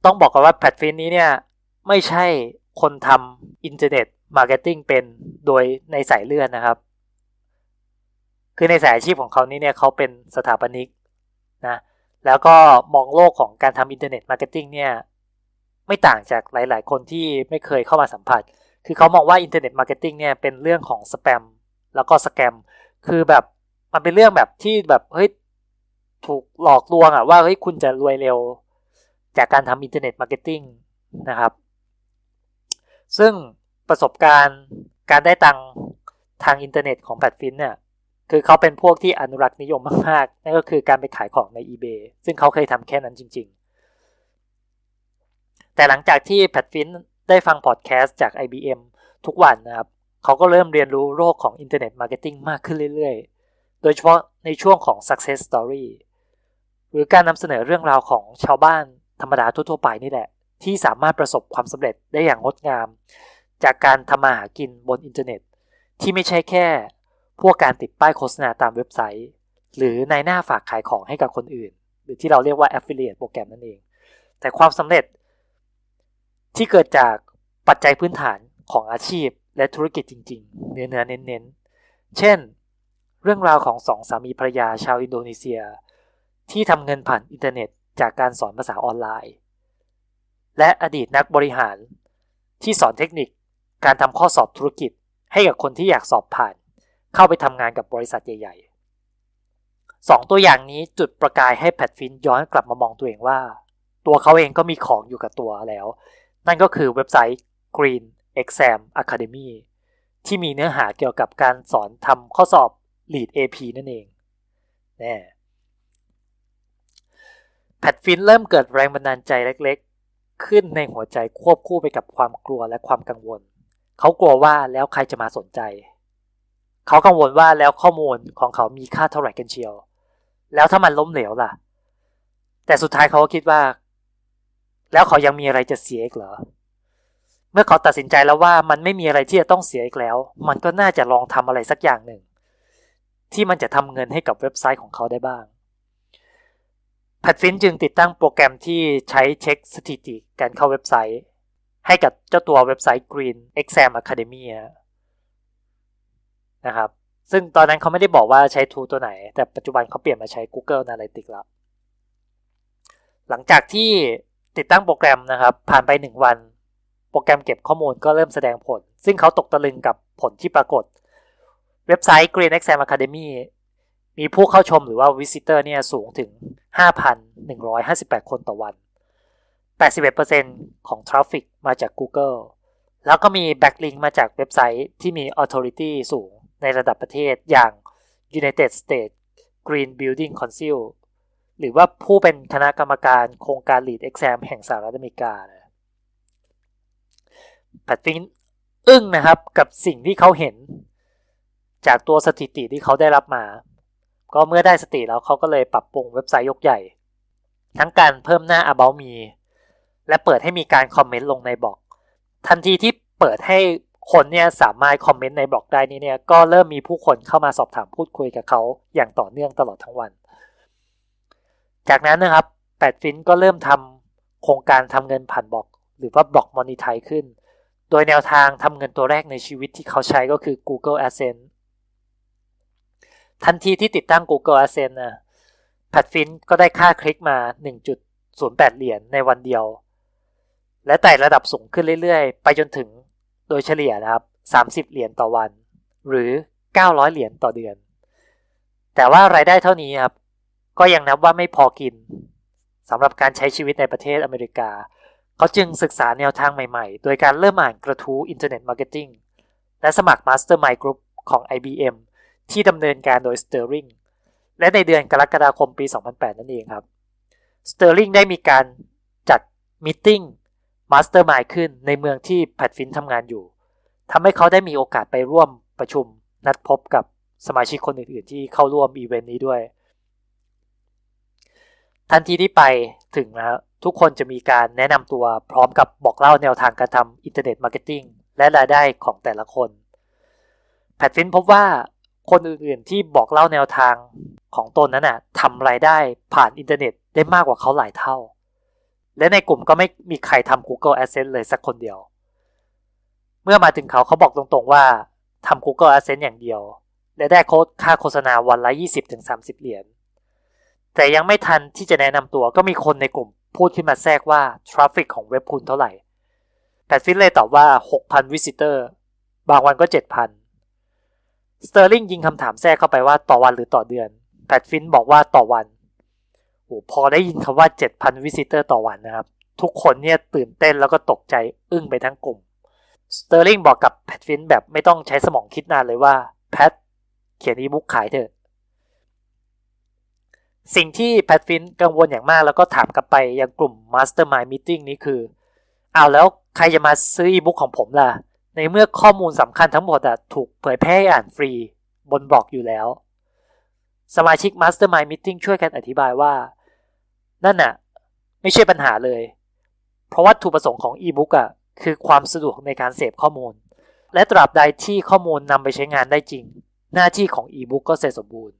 ต้องบอกกันว่าแพทฟินนี้เนี่ย ไม่ใช่คนทำ internet marketing เป็นโดยในสายเลือดนะครับ คือในสายอาชีพของเขานี่เนี่ยเขาเป็นสถาปนิกนะแล้วก็มองโลกของการทำ internet marketing เนี่ย ไม่ต่างจากหลาย ๆ คนที่ไม่เคยเข้ามาสัมผัส คือเขามองว่า internet marketing เนี่ยเป็นเรื่องของสแปมแล้วก็ scam คือแบบมันเป็นเรื่องแบบที่แบบเฮ้ยถูกหลอกลวงอะว่าเฮ้ยคุณจะรวยเร็ว จากการทำ internet marketing นะครับ ซึ่งประสบการณ์การได้ตังทางอินเทอร์เน็ตของแพทฟินเนี่ยคือเขาเป็นพวกที่อนุรักษ์นิยมมากๆนั่นก็คือการไปขายของใน eBay ซึ่งเขาเคยทำแค่นั้นจริง ๆ แต่หลังจากที่แพทฟินได้ฟังพอดแคสต์จาก IBM ทุกวันนะครับ เขาก็เริ่มเรียนรู้โลกของ internet marketing มากขึ้นเรื่อยๆ โดยเฉพาะในช่วงของ success story หรือการนำเสนอเรื่องราวของชาวบ้าน ธรรมดาทั่วๆไปนี่แหละ ที่สามารถประสบความสำเร็จได้อย่างงดงาม จากการทำมาหากินบนอินเทอร์เน็ต ที่ไม่ใช่แค่ พวกการติดป้ายโฆษณาตามเว็บไซต์ หรือนายหน้าฝากขายของให้กับคนอื่น หรือที่เราเรียกว่า affiliate program นั่นเอง แต่ความสำเร็จที่เกิดจากปัจจัยพื้นฐานของอาชีพและธุรกิจจริง ๆ เนื้อเนื้อเน้นๆเช่น เรื่องราวของสองสามีภรรยาชาวอินโดนีเซีย ที่ทำเงินผ่านอินเทอร์เน็ต จากการสอนภาษาออนไลน์ และอดีตนักบริหารที่สอนเทคนิคการทำข้อสอบธุรกิจให้กับคนที่อยากสอบผ่าน เข้าไปทำงานกับบริษัทใหญ่ๆสองตัวอย่างนี้จุดประกายให้แพทฟินย้อนกลับมามองตัวเองว่า ตัวเขาเองก็มีของอยู่กับตัวแล้ว นั่นก็คือเว็บไซต์ Green Exam Academy ที่มีเนื้อหาเกี่ยวกับการสอนทำข้อสอบ Lead AP นั่นเองแน่ แพทฟินเริ่มเกิดแรงบันดาลใจเล็กๆ ขึ้นในหัวใจควบคู่ไปกับความกลัวและความกังวล เขากลัวว่าแล้วใครจะมาสนใจ เขากังวลว่าแล้วข้อมูลของเขามีค่าเท่าไหร่กันเชียว แล้วถ้ามันล้มเหลวล่ะ แต่สุดท้ายเขาก็คิดว่า แล้วเขายังมีอะไรจะเสียอีกเหรอ เมื่อเขาตัดสินใจแล้วว่ามันไม่มีอะไรที่จะต้องเสียอีกแล้ว มันก็น่าจะลองทำอะไรสักอย่างหนึ่ง ที่มันจะทำเงินให้กับเว็บไซต์ของเขาได้บ้าง แพทฟินจึงติดตั้งโปรแกรมที่ใช้เช็คสถิติการเข้าเว็บไซต์ ให้กับเจ้าตัวเว็บไซต์ Green Exam Academy นะครับ ซึ่งตอนนั้นเขาไม่ได้บอกว่าใช้ทูตัวไหน แต่ปัจจุบันเขาเปลี่ยนมาใช้ Google Analytics แล้ว หลังจากที่ติดตั้งโปรแกรมนะครับ ผ่านไป 1 วัน โปรแกรมเก็บข้อมูลก็เริ่มแสดงผล ซึ่งเขาตกตะลึงกับผลที่ปรากฏ เว็บไซต์ Green Exam Academy มีผู้เข้าชมหรือว่า Visitor เนี่ยสูงถึง 5,158 คนต่อวัน 81%ของทราฟฟิกมาจาก Google แล้วก็มี backlink มาจากเว็บไซต์ที่มี Authority สูงในระดับประเทศอย่าง United States Green Building Council หรือว่าผู้เป็นคณะกรรมการโครงการ LEED Exam แห่งสหรัฐอเมริกาแพทฟินอึ้งนะครับกับสิ่งที่เขาเห็น จากตัวสถิติที่เขาได้รับมา ก็เมื่อได้สติแล้วเขาก็เลยปรับปรุงเว็บไซต์ยกใหญ่ ทั้งการเพิ่มหน้า about me และเปิดให้มีการคอมเมนต์ลงในบล็อก ทันทีที่เปิดให้คนเนี่ยสามารถคอมเมนต์ในบล็อกได้นี้เนี่ยก็เริ่มมีผู้คนเข้ามาสอบถามพูดคุยกับเขาอย่างต่อเนื่องตลอดทั้งวัน จากนั้นนะครับแปดฟินก็เริ่มทำโครงการทำเงินผ่านบล็อก หรือว่าบล็อกมอนิทายขึ้น โดยแนวทางทำเงินตัวแรกในชีวิตที่เขาใช้ก็คือ Google Adsense ทันทีที่ติดตั้ง Google Adsense นะแพทฟินก็ได้ค่าคลิกมา 1.08 เหรียญในวันเดียว และไต่ระดับสูงขึ้นเรื่อยๆ ไปจนถึงโดยเฉลี่ยนะครับ 30 เหรียญต่อวัน หรือ 900 เหรียญต่อเดือน แต่ว่ารายได้เท่านี้ครับ ก็ยังนับว่าไม่พอกินสำหรับการใช้ชีวิตในประเทศอเมริกา เขาจึงศึกษาแนวทางใหม่ๆ โดยการเริ่มอ่านกระทู้ internet marketing และสมัคร Mastermind Group ของ IBM ที่ดำเนินการโดย Sterling และในเดือนกรกฎาคมปี 2008 นั่นเองครับ Sterling ได้มีการจัด meeting mastermind ขึ้นในเมืองที่แพทฟินทำงานอยู่ทำให้เขาได้มีโอกาสไปร่วมประชุมนัดพบกับสมาชิกคนอื่น ๆ ที่เข้าร่วมอีเวนต์นี้ด้วย ทันทีที่ไปถึงนะทุกคนจะมีการแนะนำตัวพร้อมกับบอกเล่าแนวทางการทำ internet marketingและรายได้ของแต่ละคนแพทฟินพบว่า คนอื่นๆที่บอกเล่าแนวทางของตนนั้นน่ะทำรายได้ผ่านอินเทอร์เน็ตได้มากกว่าเขาหลายเท่า และในกลุ่มก็ไม่มีใครทำ Google Adsense เลยสักคนเดียว เมื่อมาถึงเขาเขาบอกตรงๆว่าทำ Google Adsense อย่างเดียว และได้โค้ดค่าโฆษณาวันละ 20-30 เหรียญ แต่ยังไม่ทันที่จะแนะนำตัวก็มีคนในกลุ่มพูดขึ้นมาแทรกว่า traffic ของเว็บคุณเท่าไหร่แพทฟินเลยตอบว่า 6,000 visitor บางวันก็ 7,000 สเตอร์ลิงยิงคำถามแทรกเข้าไปว่าต่อวันหรือต่อเดือนแพทฟินบอกว่าต่อวันโอ้พอได้ยินคำว่า 7,000 visitor ต่อวันนะครับ ทุกคนเนี่ยตื่นเต้นแล้วก็ตกใจอึ้งไปทั้งกลุ่มสเตอร์ลิงบอกกับแพทฟินแบบไม่ต้องใช้สมองคิดนานเลยว่าแพทเขียนอีบุ๊กขายเถอะสิ่งที่แพทฟินกังวลอย่างมากแล้วก็ถามกลับไปยังกลุ่ม Mastermind Meeting นี้คือ เอาแล้วใครจะมาซื้ออีบุ๊กของผมล่ะ ในเมื่อข้อมูลสำคัญทั้งหมดอะถูกเผยแพร่อ่านฟรีบนบล็อกอยู่แล้ว สมาชิก Mastermind Meeting ช่วยกันอธิบายว่า นั่นน่ะไม่ใช่ปัญหาเลย เพราะวัตถุประสงค์ของอีบุ๊กอะคือความสะดวกในการเสพข้อมูล และตราบใดที่ข้อมูลนำไปใช้งานได้จริง หน้าที่ของอีบุ๊กก็เสร็จสมบูรณ์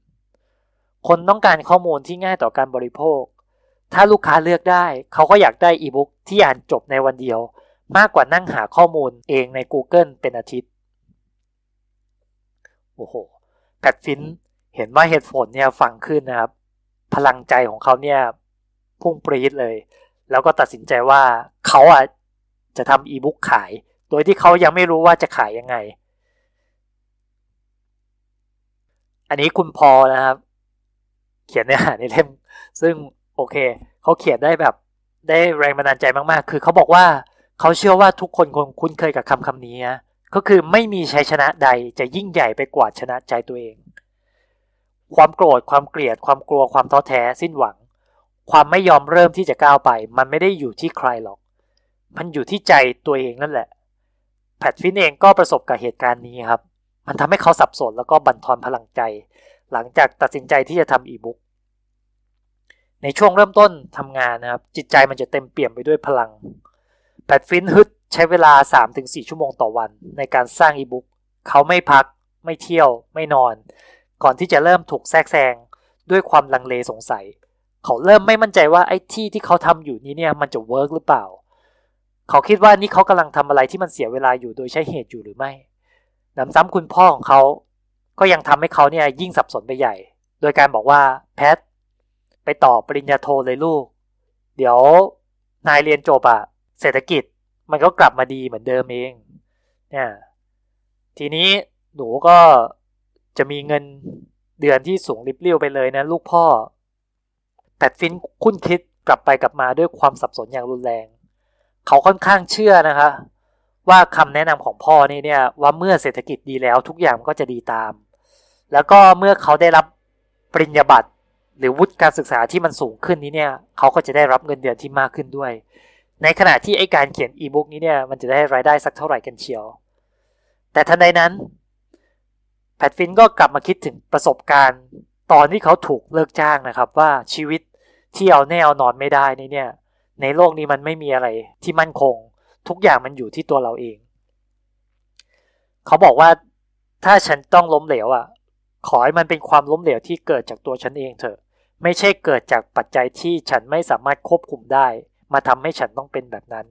คนต้องการข้อมูลที่ง่ายต่อการบริโภค ถ้าลูกค้าเลือกได้ เขาก็อยากได้อีบุ๊กที่อ่านจบในวันเดียว มากกว่านั่งหาข้อมูลเองใน Google เป็นอาทิตย์ โอ้โหแพทฟินเห็นว่าเหตุผลเนี่ยฟังขึ้นนะครับ พลังใจของเขาเนี่ยพุ่งปรีดเลย แล้วก็ตัดสินใจว่าเขาอะจะทำอีบุ๊กขาย โดยที่เขายังไม่รู้ว่าจะขายยังไง อันนี้คุณพอนะครับ เขียนเนื้อหาในเล่ม ซึ่งโอเค เขาเขียนได้แบบได้แรงบันดาลใจมากๆ คือเขาบอกว่า เขาเชื่อว่าทุกคนคงคุ้นเคยกับคำคำนี้นะก็คือไม่มีชัยชนะใดจะยิ่งใหญ่ไปกว่าชนะใจตัวเอง ความโกรธความเกลียด ความกลัวความท้อแท้สิ้นหวัง ความไม่ยอมเริ่มที่จะก้าวไป มันไม่ได้อยู่ที่ใครหรอก มันอยู่ที่ใจตัวเองนั่นแหละแพทฟินเองก็ประสบกับเหตุการณ์นี้ครับ มันทำให้เขาสับสนแล้วก็บั่นทอนพลังใจ หลังจากตัดสินใจที่จะทำอีบุ๊กในช่วงเริ่มต้นทำงานนะครับ จิตใจมันจะเต็มเปี่ยมไปด้วยพลัง แพทฟินฮึดใช้เวลา 3-4 ชั่วโมงต่อวัน ในการสร้างอีบุ๊กเขาไม่พัก ไม่เที่ยว ไม่นอน ก่อนที่จะเริ่มถูกแทรกแซงด้วยความลังเลสงสัย เขาเริ่มไม่มั่นใจว่าไอ้ที่ที่เขาทำอยู่นี้เนี่ยมันจะเวิร์กหรือเปล่า เขาคิดว่านี่เขากำลังทำอะไรที่มันเสียเวลาอยู่โดยใช้เหตุอยู่หรือไม่นำซ้ำคุณพ่อของเขา ก็ยังทำให้เขาเนี่ยยิ่งสับสนไปใหญ่ โดยการบอกว่าแพทไปต่อปริญญาโทเลยลูก เดี๋ยวนายเรียนจบอะ เศรษฐกิจมันก็กลับมาดีเหมือนเดิมเองเนี่ยทีนี้หนูก็จะมีเงินเดือนที่สูงริบเรี่ยวไปเลยนะลูกพ่อ แต่ฟินคุ้นคิดกลับไปกลับมาด้วยความสับสนอย่างรุนแรง เขาค่อนข้างเชื่อนะคะ ว่าคำแนะนำของพ่อนี่เนี่ยว่าเมื่อเศรษฐกิจดีแล้วทุกอย่างก็จะดีตาม แล้วก็เมื่อเขาได้รับปริญญาบัตรหรือวุฒิการศึกษาที่มันสูงขึ้นนี้เนี่ย เขาก็จะได้รับเงินเดือนที่มากขึ้นด้วย ในขณะที่ไอการเขียนอีบุ๊กนี้เนี่ยมันจะได้รายได้สักเท่าไหร่กันเชียว แต่ทันใดนั้นแพทฟินก็กลับมาคิดถึงประสบการณ์ ตอนที่เขาถูกเลิกจ้างนะครับ ว่าชีวิตที่เอาแน่เอานอนไม่ได้นี่เนี่ย ในโลกนี้มันไม่มีอะไรที่มั่นคง ทุกอย่างมันอยู่ที่ตัวเราเอง เขาบอกว่าถ้าฉันต้องล้มเหลวอะ ขอให้มันเป็นความล้มเหลวที่เกิดจากตัวฉันเองเถอะ ไม่ใช่เกิดจากปัจจัยที่ฉันไม่สามารถควบคุมได้ มาทำให้ฉันต้องเป็นแบบนั้น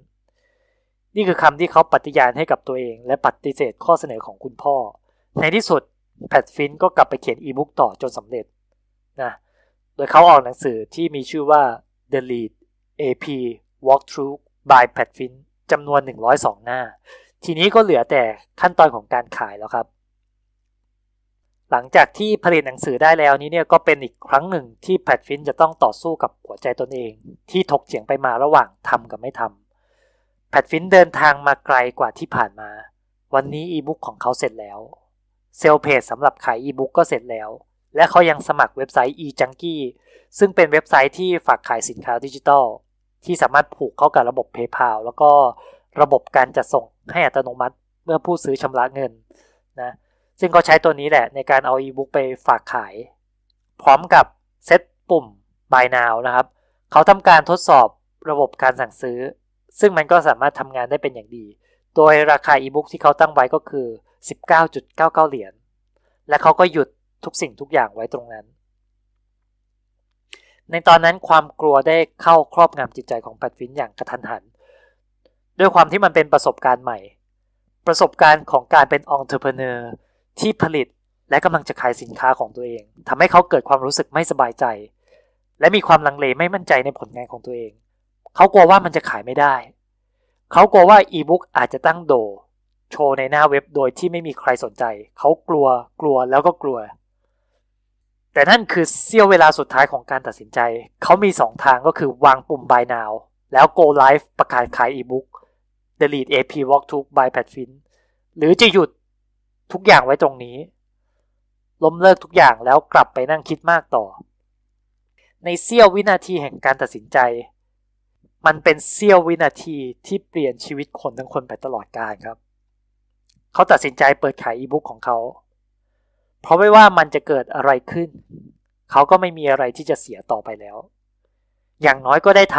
นี่คือคำที่เขาปฏิญาณให้กับตัวเอง และปฏิเสธข้อเสนอของคุณพ่อ ในที่สุดแพทฟินก็กลับไปเขียนอีบุ๊กต่อจนสำเร็จนะโดยเขาออกหนังสือที่มีชื่อว่า The Lead AP Walkthrough by Pat Finn จำนวน 102 หน้า ทีนี้ก็เหลือแต่ขั้นตอนของการขายแล้วครับ หลังจากที่ผลิตหนังสือได้แล้วนี้เนี่ยก็เป็นอีกครั้งหนึ่งที่แพทฟินจะต้องต่อสู้กับหัวใจตนเอง ที่ถกเถียงไปมาระหว่างทำกับไม่ทำแพทฟินเดินทางมาไกลกว่าที่ผ่านมา วันนี้อีบุ๊กของเขาเสร็จแล้ว sale page สำหรับขายอีบุ๊กก็เสร็จแล้ว และเขายังสมัครเว็บไซต์ eJunkie ซึ่งเป็นเว็บไซต์ที่ฝากขายสินค้าดิจิทัล ที่สามารถผูกเข้ากับระบบ PayPal แล้วก็ระบบการจัดส่งให้อัตโนมัติเมื่อผู้ซื้อชำระเงินนะ ซึ่งเขาใช้ตัวนี้แหละในการเอาอีบุ๊กไปฝากขาย พร้อมกับเซตปุ่ม Buy Now นะครับ เขาทำการทดสอบระบบการสั่งซื้อ ซึ่งมันก็สามารถทำงานได้เป็นอย่างดี โดยราคาอีบุ๊กที่เขาตั้งไว้ก็คือ 19.99 เหรียญ และเขาก็หยุดทุกสิ่งทุกอย่างไว้ตรงนั้น ในตอนนั้นความกลัวได้เข้าครอบงำจิตใจของแพทฟินอย่างกระทันหัน ด้วยความที่มันเป็นประสบการณ์ใหม่ ประสบการณ์ของการเป็น entrepreneur ที่ผลิตและกำลังจะขายสินค้าของตัวเองทำให้เขาเกิดความรู้สึกไม่สบายใจ และมีความลังเลไม่มั่นใจในผลงานของตัวเอง เขากลัวว่ามันจะขายไม่ได้ เขากลัวว่าอีบุ๊กอาจจะตั้งเด่ โชว์ในหน้าเว็บโดยที่ไม่มีใครสนใจ เขากลัวกลัวแล้วก็กลัว แต่นั่นคือเสี้ยวเวลาสุดท้ายของการตัดสินใจ เขามี 2 ทางก็คือวางปุ่ม buy now แล้ว go live ประกาศขายอีบุ๊ก delete AP walkthrough by Patfin หรือจะหยุด ทุกอย่างไว้ตรงนี้ ล้มเลิกทุกอย่างแล้วกลับไปนั่งคิดมากต่อ ในเสี้ยววินาทีแห่งการตัดสินใจ มันเป็นเสี้ยววินาทีที่เปลี่ยนชีวิตคนทั้งคนไปตลอดกาลครับ เขาตัดสินใจเปิดขายอีบุ๊กของเขา เพราะไม่ว่ามันจะเกิดอะไรขึ้น เขาก็ไม่มีอะไรที่จะเสียต่อไปแล้ว อย่างน้อยก็ได้ท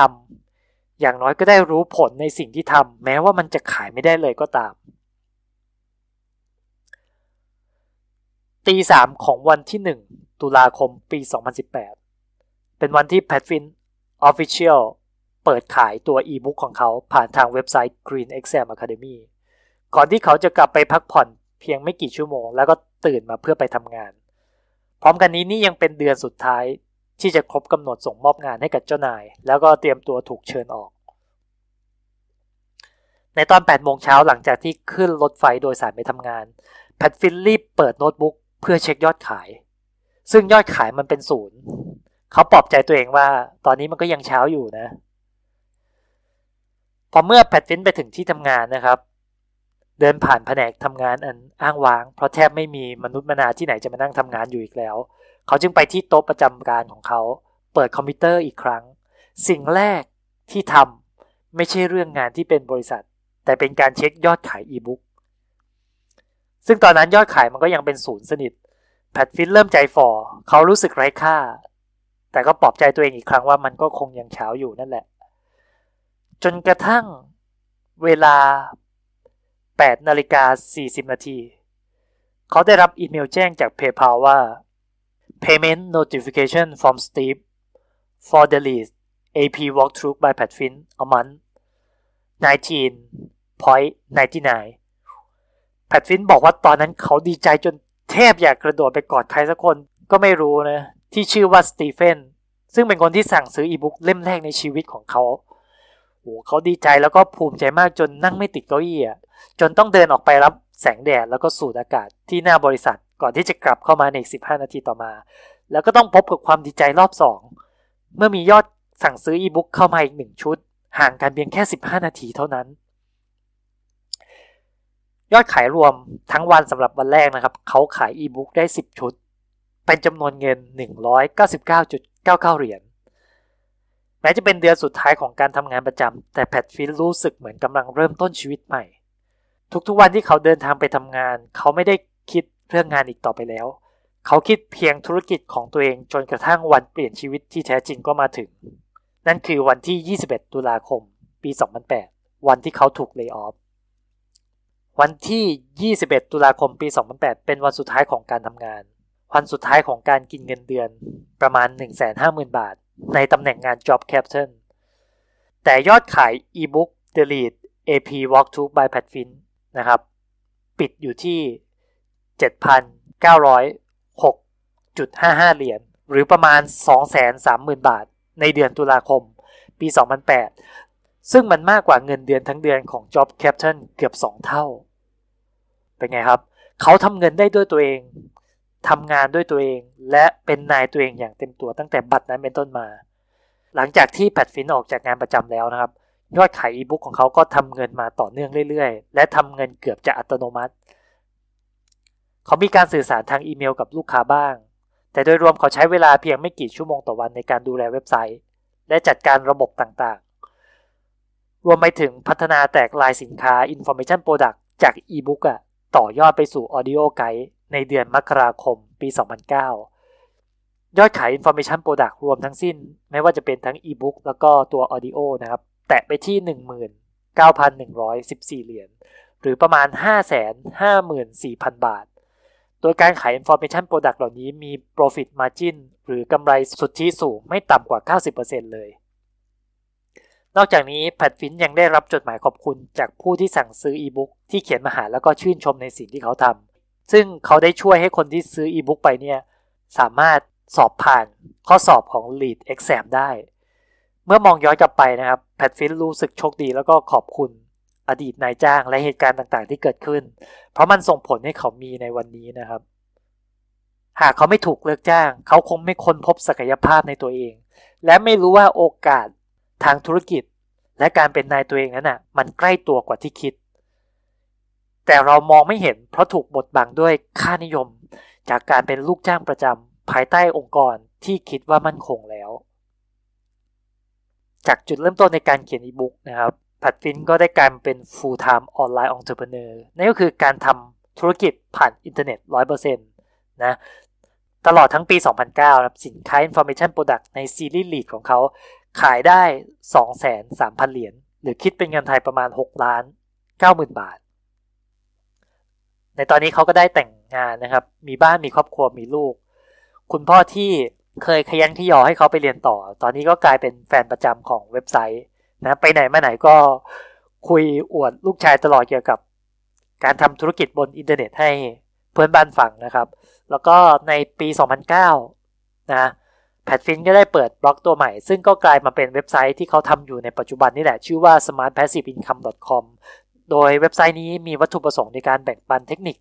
ำอย่างน้อยก็ได้รู้ผลในสิ่งที่ทำแม้ว่ามันจะขายไม่ได้เลยก็ตาม ตีสามของวันที่1ตุลาคมปี 2018 เป็นวันที่แพทฟิน Official เปิดขายตัวอีบุ๊กของเขาผ่านทางเว็บไซต์ Green Exam Academy ก่อนที่เขาจะกลับไปพักผ่อนเพียงไม่กี่ชั่วโมง แล้วก็ตื่นมาเพื่อไปทำงาน พร้อมกันนี้นี่ยังเป็นเดือนสุดท้ายที่จะครบกำหนดส่งมอบงานให้กับเจ้านาย แล้วก็เตรียมตัวถูกเชิญออก ในตอน8โมงเช้าหลังจากที่ขึ้นรถไฟโดยสารไปทำงานแพทฟินรีบเปิดโน้ตบุ๊ก เพื่อเช็คยอดขาย ซึ่งยอดขายมันเป็นศูนย์เขาปลอบใจตัวเองว่า ตอนนี้มันก็ยังเช้าอยู่นะ พอเมื่อแพทฟินไปถึงที่ทำงานนะครับ เดินผ่านแผนกทำงานอันอ้างว้าง เพราะแทบไม่มีมนุษย์มนาที่ไหนจะมานั่งทำงานอยู่อีกแล้ว เขาจึงไปที่โต๊ะประจำการของเขา เปิดคอมพิวเตอร์อีกครั้ง สิ่งแรกที่ทำไม่ใช่เรื่องงานที่เป็นบริษัท แต่เป็นการเช็คยอดขายอีบุ๊ก ซึ่งตอนนั้นยอดขายมันก็ยังเป็นศูนย์สนิทแพทฟินเริ่มใจฝ่อเขารู้สึกไร้ค่า แต่ก็ปลอบใจตัวเองอีกครั้งว่ามันก็คงยังเช้าอยู่นั่นแหละ จนกระทั่งเวลา8นาฬิกา40 นาที เขาได้รับอีเมลแจ้งจาก PayPal ว่า Payment notification from Steve for the lease AP walkthrough by Patfin a month 19.99 แพทฟินบอกว่าตอนนั้นเขาดีใจจนแทบอยากกระโดดไปกอดใครสักคนก็ไม่รู้นะ ที่ชื่อว่าสตีเฟนซึ่งเป็นคนที่สั่งซื้ออีบุ๊กเล่มแรกในชีวิตของเขาโอ้เขาดีใจแล้วก็ภูมิใจมากจนนั่งไม่ติดเก้าอี้อะจนต้องเดินออกไปรับแสงแดดแล้วก็สูดอากาศที่หน้าบริษัทก่อนที่จะกลับเข้ามาในอีก15 นาทีต่อมา แล้วก็ต้องพบกับความดีใจรอบสองเมื่อมียอดสั่งซื้ออีบุ๊กเข้ามาอีกหนึ่งชุด ห่างกันเพียงแค่ 15 นาทีเท่านั้น ยอดขายรวมทั้งวันสำหรับวันแรกนะครับ เขาขายอีบุ๊กได้ 10 ชุด เป็นจำนวนเงิน 199.99 เหรียญแม้จะเป็นเดือนสุดท้ายของการทำงานประจำแต่แพทฟิลรู้สึกเหมือนกำลังเริ่มต้นชีวิตใหม่ ทุกๆวันที่เขาเดินทางไปทำงาน เขาไม่ได้คิดเรื่องงานอีกต่อไปแล้ว เขาคิดเพียงธุรกิจของตัวเองจนกระทั่งวันเปลี่ยนชีวิตที่แท้จริงก็มาถึง นั่นคือวันที่ 21 ตุลาคม ปี 2008 วันที่เขาถูกเลิกออฟ วันที่ 21 ตุลาคมปี 2008 เป็นวันสุดท้ายของการทำงาน วันสุดท้ายของการกินเงินเดือนประมาณ 150,000 บาท ในตำแหน่งงาน Job Captain แต่ยอดขาย e-book Delete AP Walkthrough by Patfin นะครับ ปิดอยู่ที่ 7,906.55 เหรียญหรือประมาณ 230,000 บาท ในเดือนตุลาคมปี 2008 ซึ่งมันมากกว่าเงินเดือนทั้งเดือนของ Job Captain เกือบ 2 เท่า เป็นไงครับ เขาทำเงินได้ด้วยตัวเองทำงานด้วยตัวเอง และเป็นนายตัวเองอย่างเต็มตัวตั้งแต่บัตรนั้นเป็นต้นมา หลังจากที่แพทฟินออกจากงานประจำแล้วนะครับ ยอดขายอีบุ๊กของเขาก็ทำเงินมาต่อเนื่องเรื่อยๆ และทำเงินเกือบจะอัตโนมัติ เขามีการสื่อสารทางอีเมลกับลูกค้าบ้าง แต่โดยรวมเขาใช้เวลาเพียงไม่กี่ชั่วโมงต่อวันในการดูแลเว็บไซต์ และจัดการระบบต่างๆ รวมไปถึงพัฒนาแตกลายสินค้า Information Product จากอีบุ๊กอะต่อยอดไปสู่ Audio Guide ในเดือนมกราคมปี 2009 ยอดขาย Information Product รวมทั้งสิ้น ไม่ว่าจะเป็นทั้งอีบุ๊กแล้วก็ตัว Audio นะครับ แตะไปที่ 19,114 เหรียญหรือประมาณ 554,000 บาท โดยการขาย Information Product เหล่านี้มี Profit Margin หรือกำไรสุทธิสูงไม่ต่ำกว่า 90%เลย นอกจากนี้แพทฟินยังได้รับจดหมายขอบคุณจากผู้ที่สั่งซื้ออีบุ๊กที่เขียนมาหาแล้วก็ชื่นชมในสิ่งที่เขาทำซึ่งเขาได้ช่วยให้คนที่ซื้ออีบุ๊กไปเนี่ยสามารถสอบผ่านข้อสอบของ Lead Exam ได้ เมื่อมองย้อนกลับไปนะครับแพทฟินรู้สึกโชคดีแล้วก็ขอบคุณอดีตนายจ้างและเหตุการณ์ต่างๆ ที่เกิดขึ้น เพราะมันส่งผลให้เขามีในวันนี้นะครับ หากเขาไม่ถูกเลิกจ้าง เขาคงไม่ค้นพบศักยภาพในตัวเอง และไม่รู้ว่าโอกาส ทางธุรกิจ และการเป็นนายตัวเองนั้นน่ะ มันใกล้ตัวกว่าที่คิด แต่เรามองไม่เห็นเพราะถูกบดบังด้วยค่านิยม จากการเป็นลูกจ้างประจำภายใต้องค์กรที่คิดว่ามั่นคงแล้ว จากจุดเริ่มต้นในการเขียนอีบุ๊กนะครับแพทฟินก็ได้กลายเป็น full time online entrepreneur นั่นก็คือการทำธุรกิจผ่านอินเทอร์เน็ต 100%นะตลอดทั้งปี 2009ครับ สินค้า information product ในซีรีส์ LEED ของเขา ขายได้ 2 3 0 0 0 เหรียญหรือคิดเป็นเงินไทยประมาณ 6 ล้าน 90,000 บาท ในตอนนี้เขาก็ได้แต่งงานนะครับ มีบ้านมีครอบครัวมีลูก คุณพ่อที่เคยคะยั้นคะยอให้เขาไปเรียนต่อ ตอนนี้ก็กลายเป็นแฟนประจำของเว็บไซต์นะไปไหนมาไหนก็คุยอวดลูกชายตลอดเกี่ยวกับ การทำธุรกิจบนอินเทอร์เน็ตให้เพื่อนบ้านฟังนะครับ แล้วก็ในปี 2009 นะ แพทฟินก็ได้เปิดบล็อกตัวใหม่ ซึ่งก็กลายมาเป็นเว็บไซต์ที่เขาทำอยู่ในปัจจุบันนี่แหละ ชื่อว่า smartpassiveincome.com โดยเว็บไซต์นี้มีวัตถุประสงค์ในการแบ่งปันเทคนิค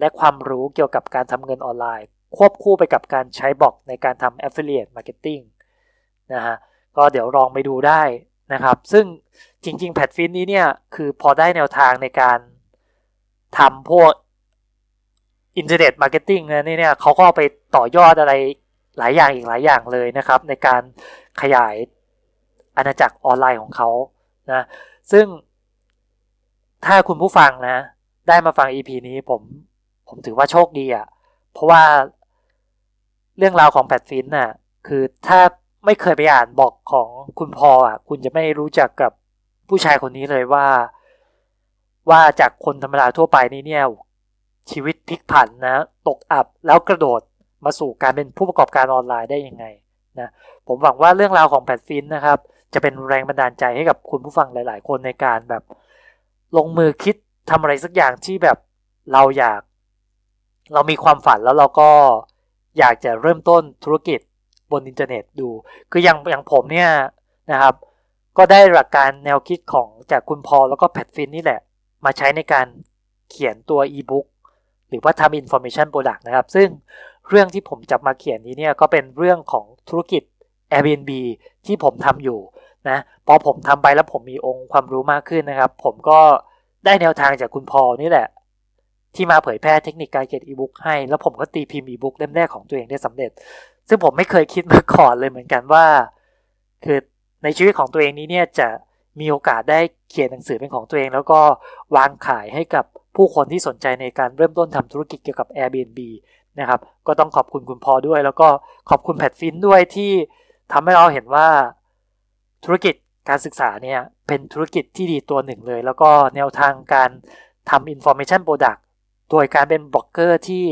และความรู้เกี่ยวกับการทำเงินออนไลน์ ควบคู่ไปกับการใช้บล็อกในการทำ affiliate marketing นะฮะก็เดี๋ยวลองไปดูได้นะครับ ซึ่งจริงๆแพทฟินนี้เนี่ย คือพอได้แนวทางในการทำพวก internet marketing นี่เนี่ยเขาก็ไปต่อยอดอะไร หลายอย่างอีกหลายอย่างเลยนะครับ ในการขยายอาณาจักรออนไลน์ของเขานะซึ่งถ้าคุณผู้ฟังนะ ได้มาฟัง EP นี้ผมผมถือว่าโชคดีอะ่ะ เพราะว่าเรื่องราวของแพทฟินน่ะคือถ้าไม่เคยไปอ่านบอกของคุณพออะ คุณจะไม่รู้จักกับผู้ชายคนนี้เลยว่า ว่าจากคนธรรมดาทั่วไปนี่เนี่ยชีวิตพลิกผันนะ ตกอับแล้วกระโดด มาสู่การเป็นผู้ประกอบการออนไลน์ได้ยังไงนะผมหวังว่าเรื่องราวของ Pat Flynn นะครับ จะเป็นแรงบันดาลใจให้กับคุณผู้ฟังหลาย ๆ คนในการแบบ ลงมือคิดทำอะไรสักอย่างที่แบบเราอยาก เรามีความฝันแล้วเราก็อยากจะเริ่มต้นธุรกิจบนอินเทอร์เน็ตดู คืออย่างอย่างผมเนี่ยนะครับ ก็ได้หลักการแนวคิดของจากคุณพอลแล้วก็ Pat Flynn นี่แหละ มาใช้ในการเขียนตัวอีบุ๊กหรือว่าทำ information product นะครับ ซึ่ง เรื่องที่ผมจับมาเขียนนี้เนี่ยก็เป็นเรื่องของธุรกิจ Airbnb ที่ผมทำอยู่นะพอผมทำไปแล้วผมมีองค์ความรู้มากขึ้นนะครับ ผมก็ได้แนวทางจากคุณพอนี่แหละ ที่มาเผยแพร่เทคนิคการเขียนอีบุ๊กให้ แล้วผมก็ตีพิมพ์อีบุ๊กเล่มแรกของตัวเองได้สำเร็จ ซึ่งผมไม่เคยคิดมาก่อนเลยเหมือนกันว่า คือในชีวิตของตัวเองนี้เนี่ยจะมีโอกาสได้เขียนหนังสือเป็นของตัวเอง แล้วก็วางขายให้กับผู้คนที่สนใจในการเริ่มต้นทำธุรกิจเกี่ยวกับ Airbnb นะครับ ก็ต้องขอบคุณคุณพอด้วย แล้วก็ขอบคุณแพทฟินด้วยที่ทำให้เราเห็นว่าธุรกิจการศึกษาเนี่ยเป็นธุรกิจที่ดีตัวหนึ่งเลย แล้วก็แนวทางการทำ information product โดยการเป็นบล็อกเกอร์ที่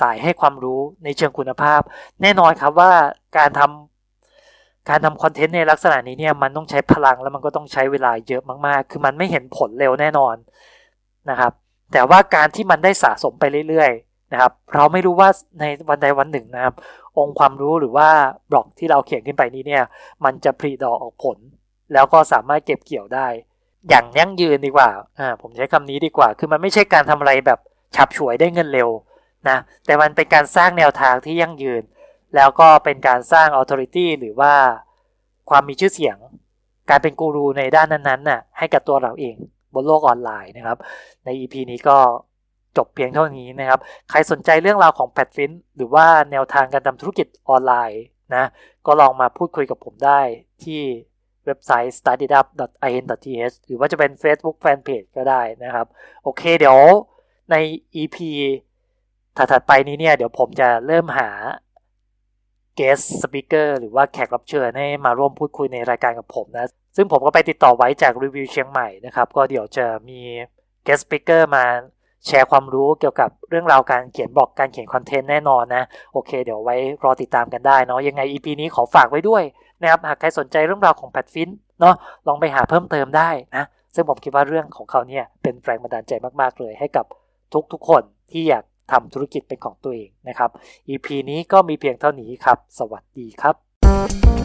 สายให้ความรู้ในเชิงคุณภาพ แน่นอนครับว่าการทำการทำคอนเทนต์ในลักษณะนี้เนี่ยมันต้องใช้พลังแล้วมันก็ต้องใช้เวลาเยอะมากๆ คือมันไม่เห็นผลเร็วแน่นอนนะครับ แต่ว่าการที่มันได้สะสมไปเรื่อยๆ นะครับเราไม่รู้ว่าในวันใดวันหนึ่งนะครับ องค์ความรู้หรือว่าบล็อกที่เราเขียนขึ้นไปนี้เนี่ยมันจะผลิดอกออกผล แล้วก็สามารถเก็บเกี่ยวได้ อย่างยั่งยืนดีกว่าอ่าผมใช้คำนี้ดีกว่า คือมันไม่ใช่การทำอะไรแบบฉับฉวยได้เงินเร็วนะแต่มันเป็นการสร้างแนวทางที่ยั่งยืน แล้วก็เป็นการสร้าง authority หรือว่าความมีชื่อเสียง การเป็นกูรูในด้านนั้นๆน่ะให้กับตัวเราเองบนโลกออนไลน์นะครับ ใน EP นี้ก็ จบเพียงเท่านี้นะครับ ใครสนใจเรื่องราวของแพทฟินหรือว่าแนวทางการทำธุรกิจออนไลน์นะ ก็ลองมาพูดคุยกับผมได้ที่เว็บไซต์ startup.in.th หรือว่าจะเป็น Facebook Fanpage ก็ได้นะครับ โอเคเดี๋ยวใน EP ถัดๆไปนี้เนี่ย เดี๋ยวผมจะเริ่มหา guest speaker หรือว่าแขกรับเชิญให้มาร่วมพูดคุยในรายการกับผมนะ ซึ่งผมก็ไปติดต่อไว้จากรีวิวเชียงใหม่นะครับ ก็เดี๋ยวจะมี guest speaker มา แชร์ความรู้เกี่ยวกับเรื่องราวการเขียนบล็อกการเขียนคอนเทนต์แน่นอนนะ โอเค เดี๋ยวไว้รอติดตามกันได้เนาะยังไง EP นี้ขอฝากไว้ด้วยนะครับหากใครสนใจเรื่องราวของแพทฟินเนาะลองไปหาเพิ่มเติมได้นะซึ่งผมคิดว่าเรื่องของเขาเนี่ยเป็นแรงบันดาลใจมากๆเลยให้กับทุกๆคนที่อยากทำธุรกิจเป็นของตัวเองนะครับ EP นี้ก็มีเพียงเท่านี้ครับ สวัสดีครับ